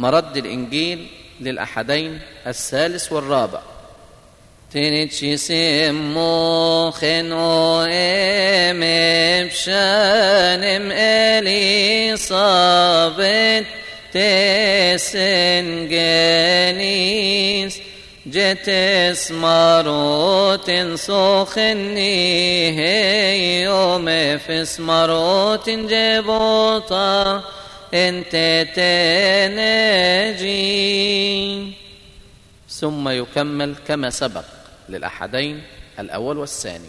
مرد الإنجيل للأحدين الثالث والرابع. تنتشي سمو خنو إم إلي صابت تسن جنيس. جتس ماروت سخني هي يوم فس ماروت جبوطا أنت تنجي ثم يكمل كما سبق للأحدين الأول والثاني.